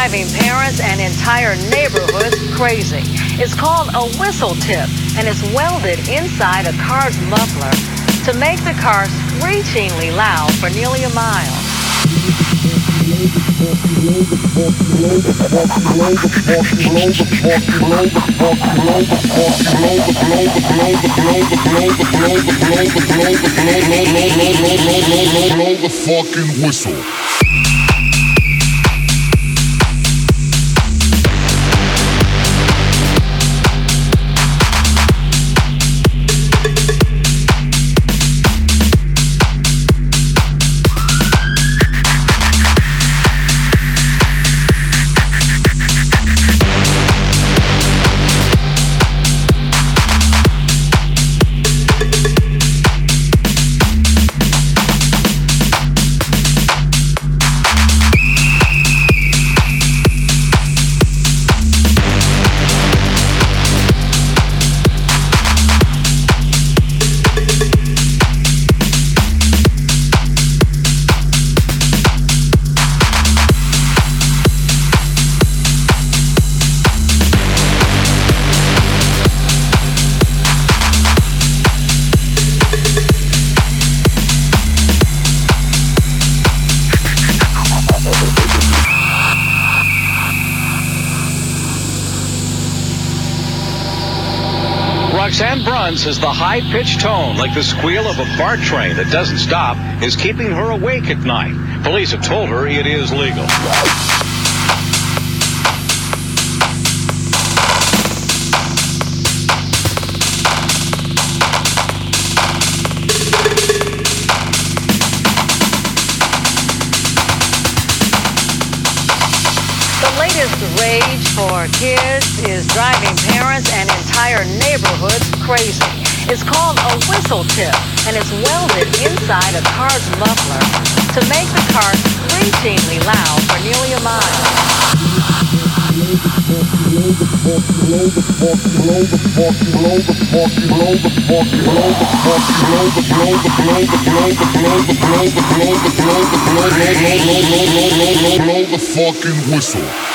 Driving parents and entire neighborhoods crazy. It's called a whistle tip, and it's welded inside a car's muffler to make the car screechingly loud for nearly a mile. Blow the fucking whistle. Says the high pitched tone, like the squeal of a BART train that doesn't stop, is keeping her awake at night. Police have told her it is legal. Rage for kids is driving parents and entire neighborhoods crazy. It's called a whistle tip, and it's welded inside a car's muffler to make the car screechingly loud for nearly a mile. Blow the fucking whistle.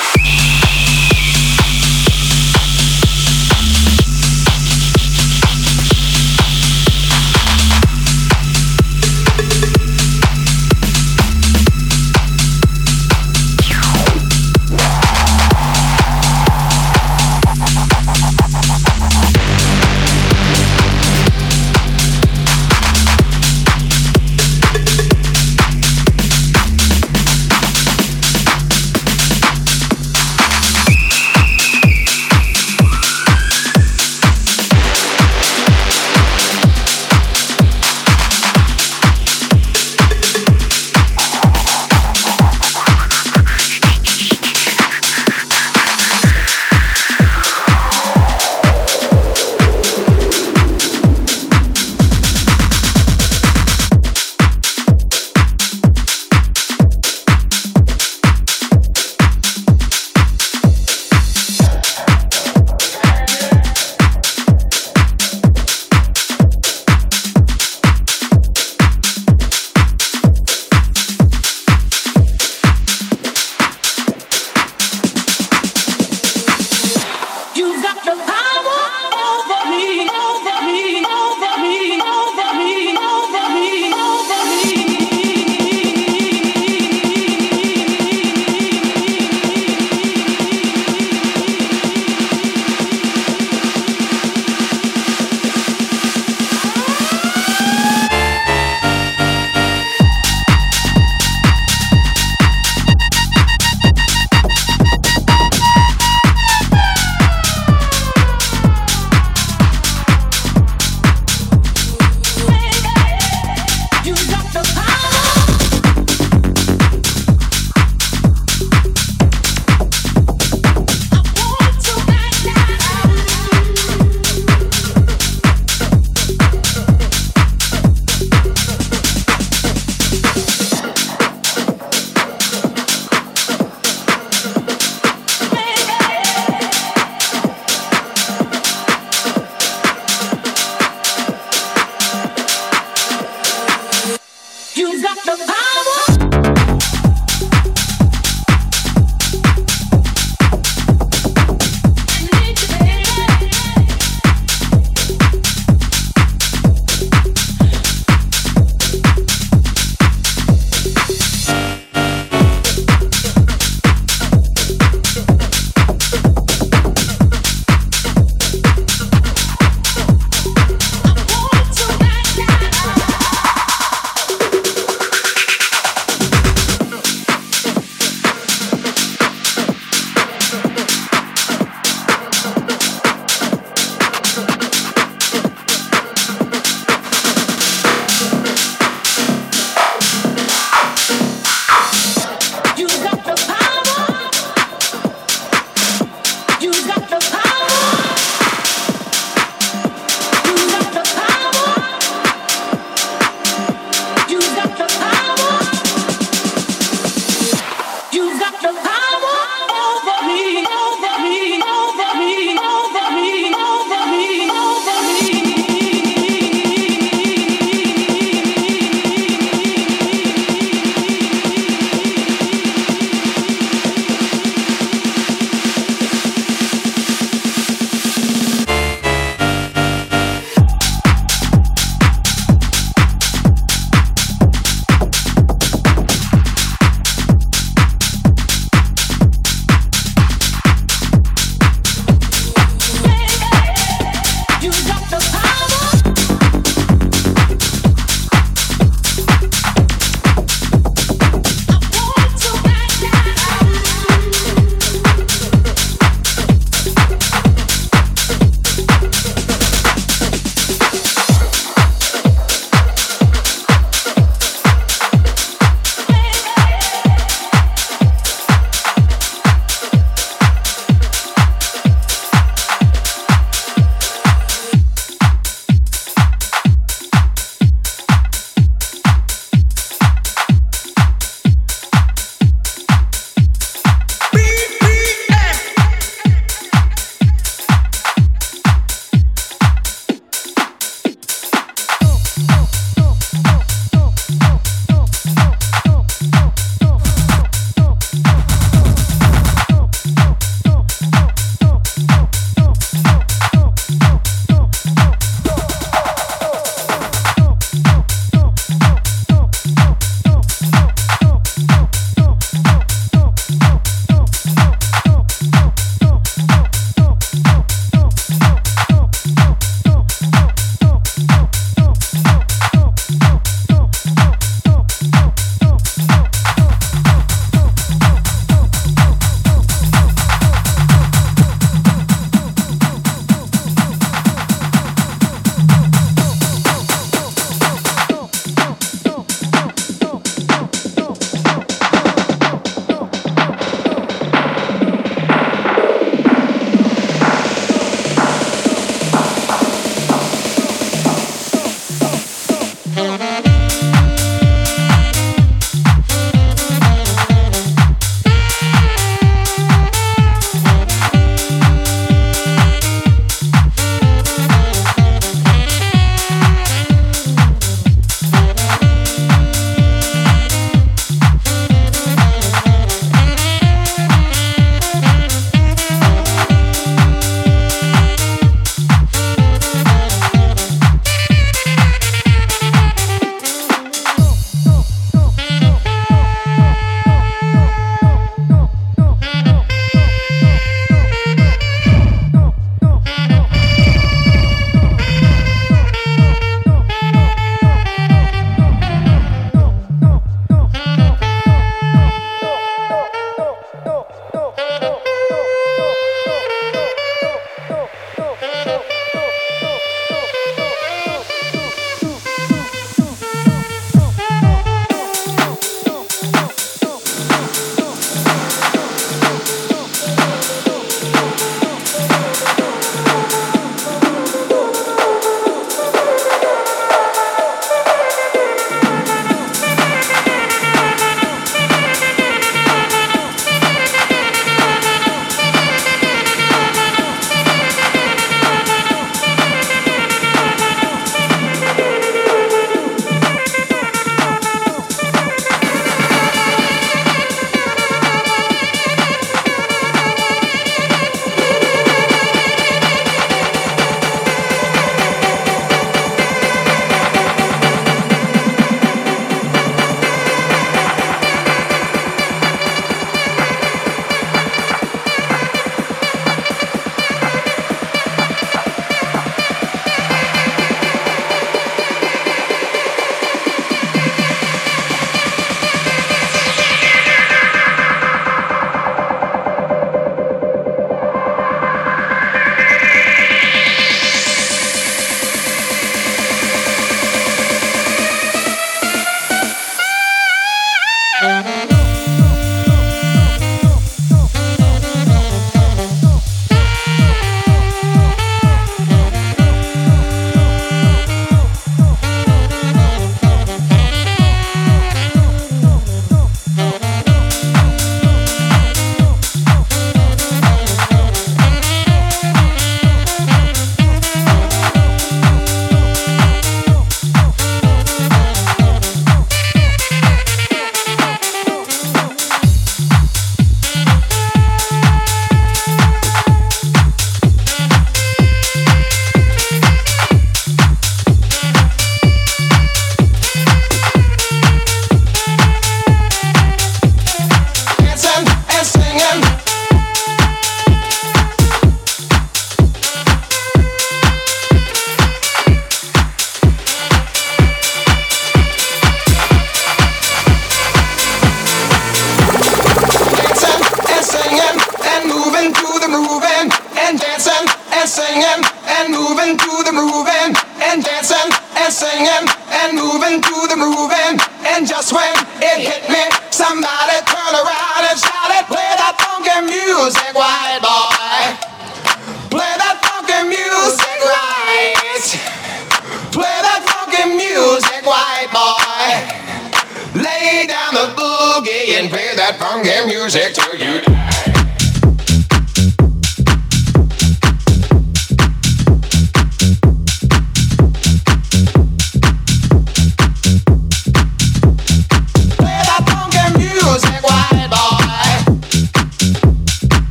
Singing and moving to the moving and dancing and singing and moving to the moving. And just when it hit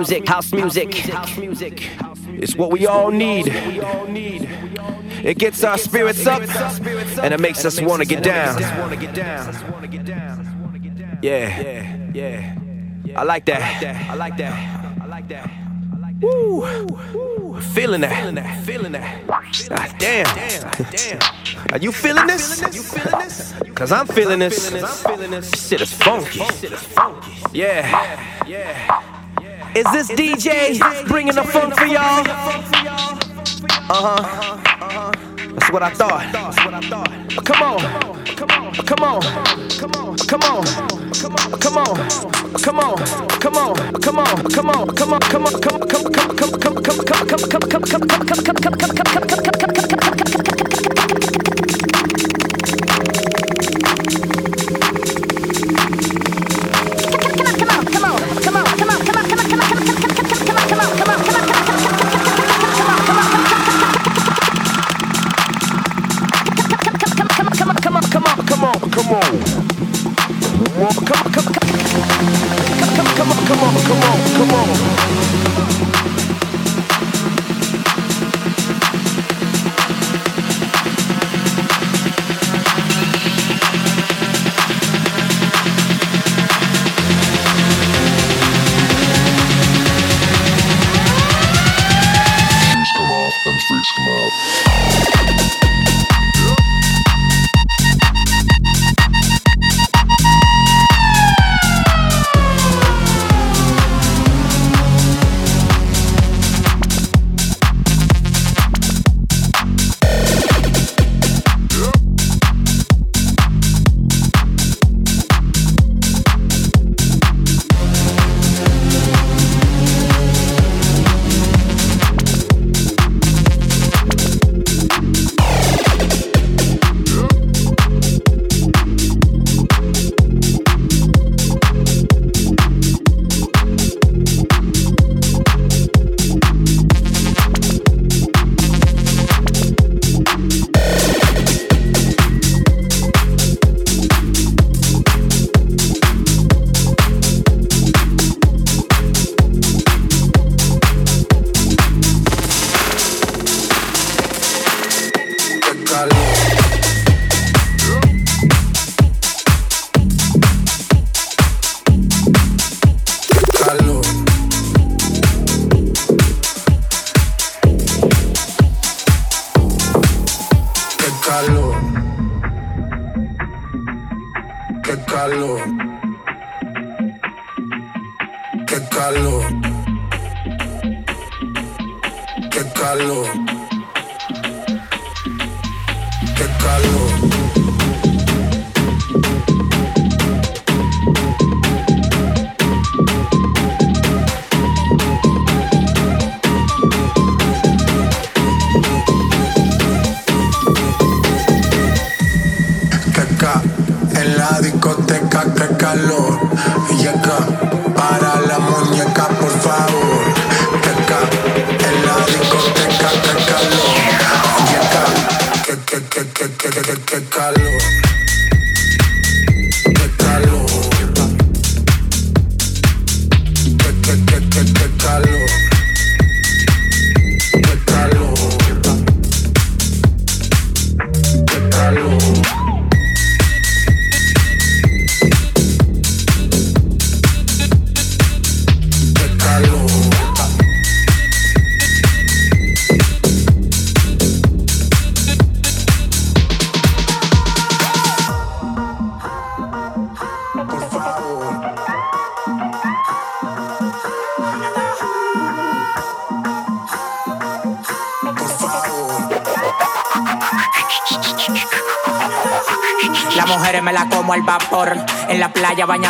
music, house music, It's what we all need. It gets our spirits up and it makes us want to get down. Yeah, yeah. I like that. I like that. I like that. Woo. Feeling that. Feeling that. Ah, damn. Are you feeling this? Cause I'm feeling this. Shit is funky. Yeah. Yeah. Is this DJ bringing the funk for y'all? Uh huh. That's what I thought. Uh, Come on. Uh, Come on. Uh, Come on. Come on. Come on. Come on. Come on. Come on. Come on. Come on. Come on. Come on. Calor. Qué calor.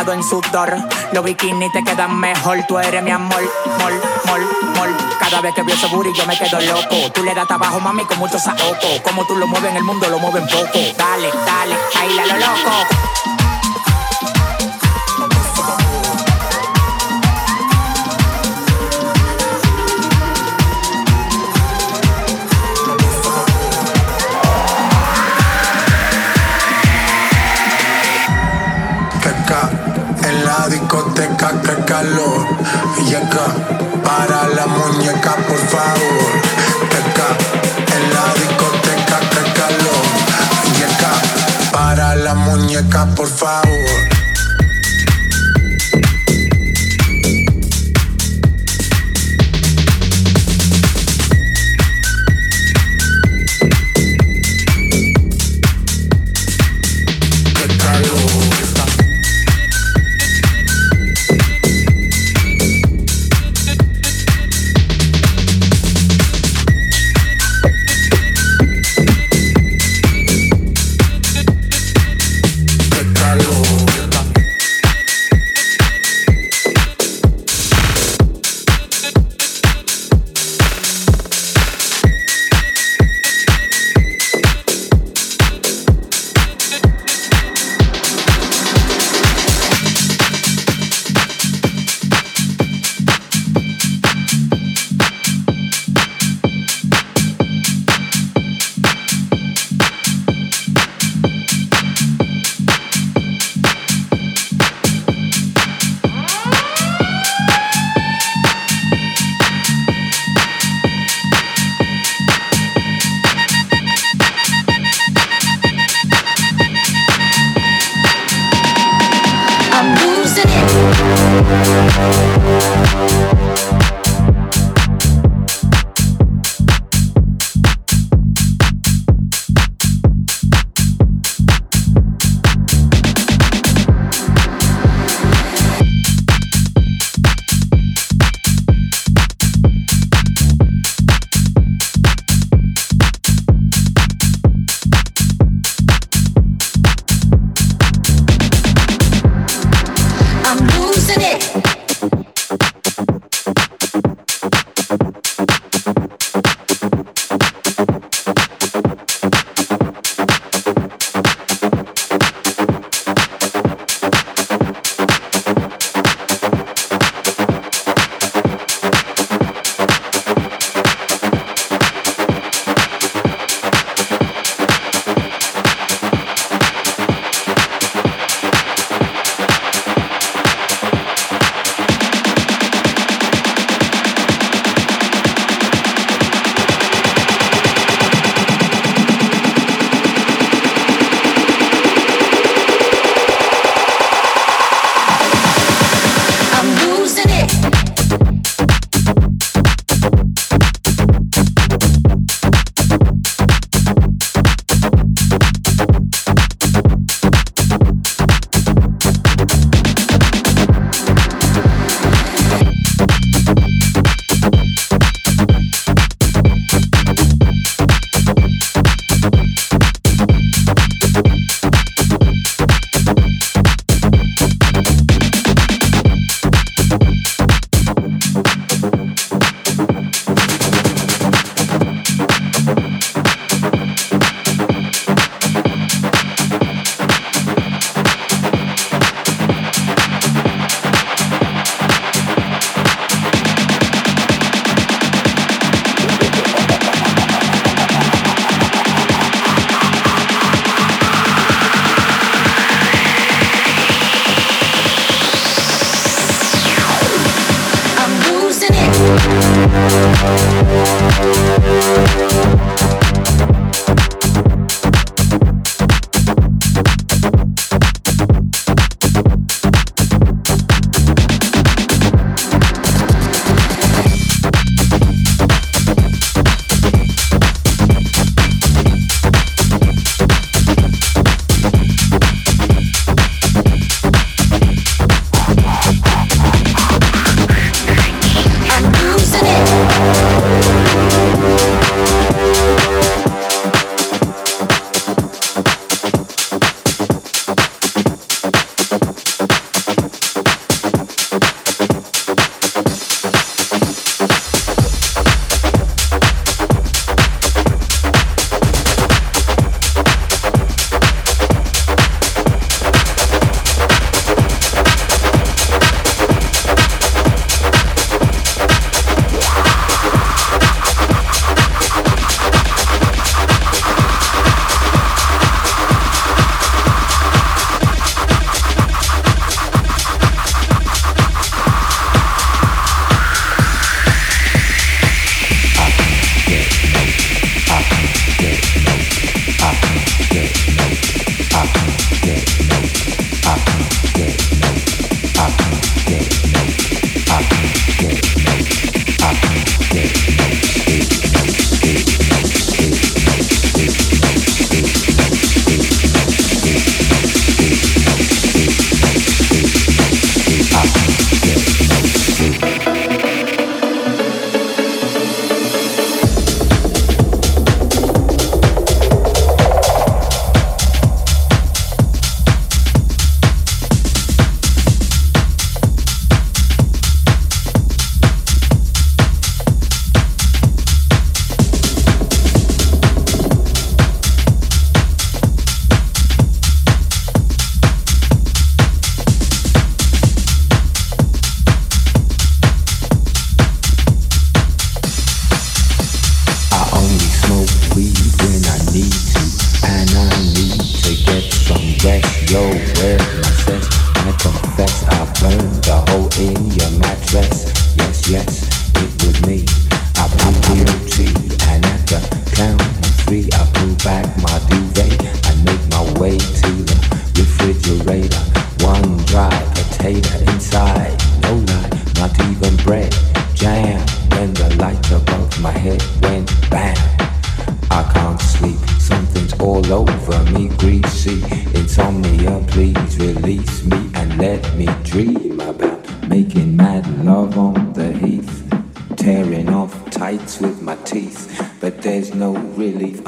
En sudor. Los bikinis te quedan mejor. Tú eres mi amor. Mol, mol, mol. Cada vez que veo ese booty yo me quedo loco. Tú le das trabajo, mami, con mucho saoco. Como tú lo mueves en el mundo, lo mueven poco. Dale, dale, baila lo loco. Por favor.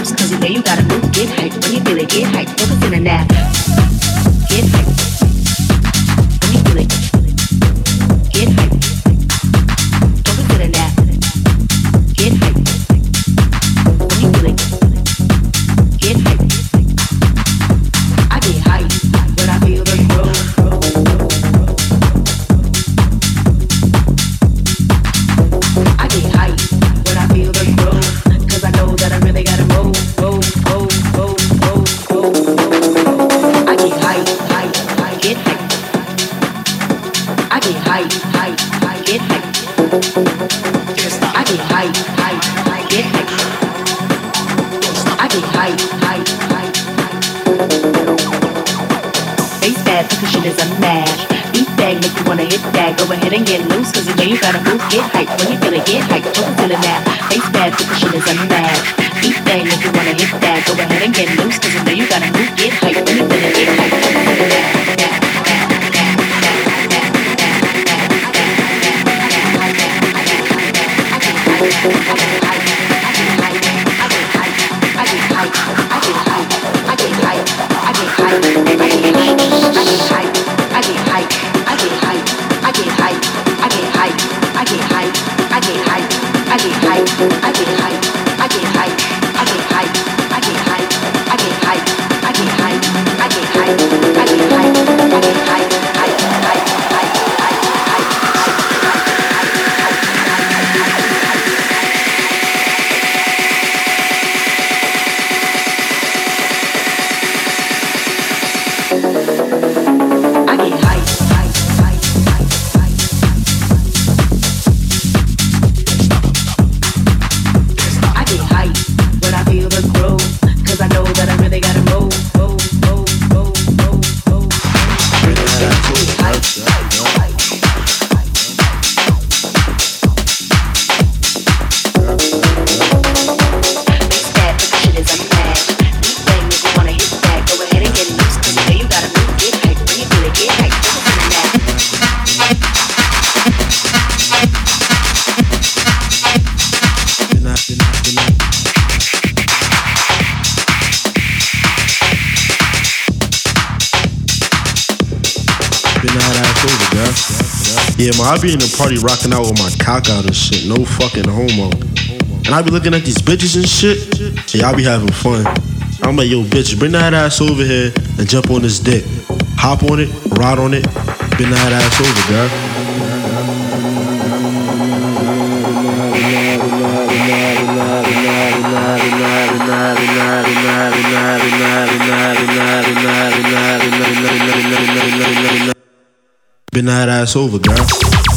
Cause the way you gotta move, get hyped. When you feel it, get hyped. Focus in the nap. Get hyped. and get loose Cause you know you gotta move, get hype When you feel it, get hype, focus till it now Face bad, put the shit is a mad Beef thing if you wanna hit that Go ahead and get loose I be in the party rocking out with my cock out and shit. No fucking homo. And I be looking at these bitches and shit. Yeah, y'all be having fun. I'm like, yo, bitch, bring that ass over here and jump on this dick. Hop on it, ride on it, bring that ass over, girl. that ass over, girl.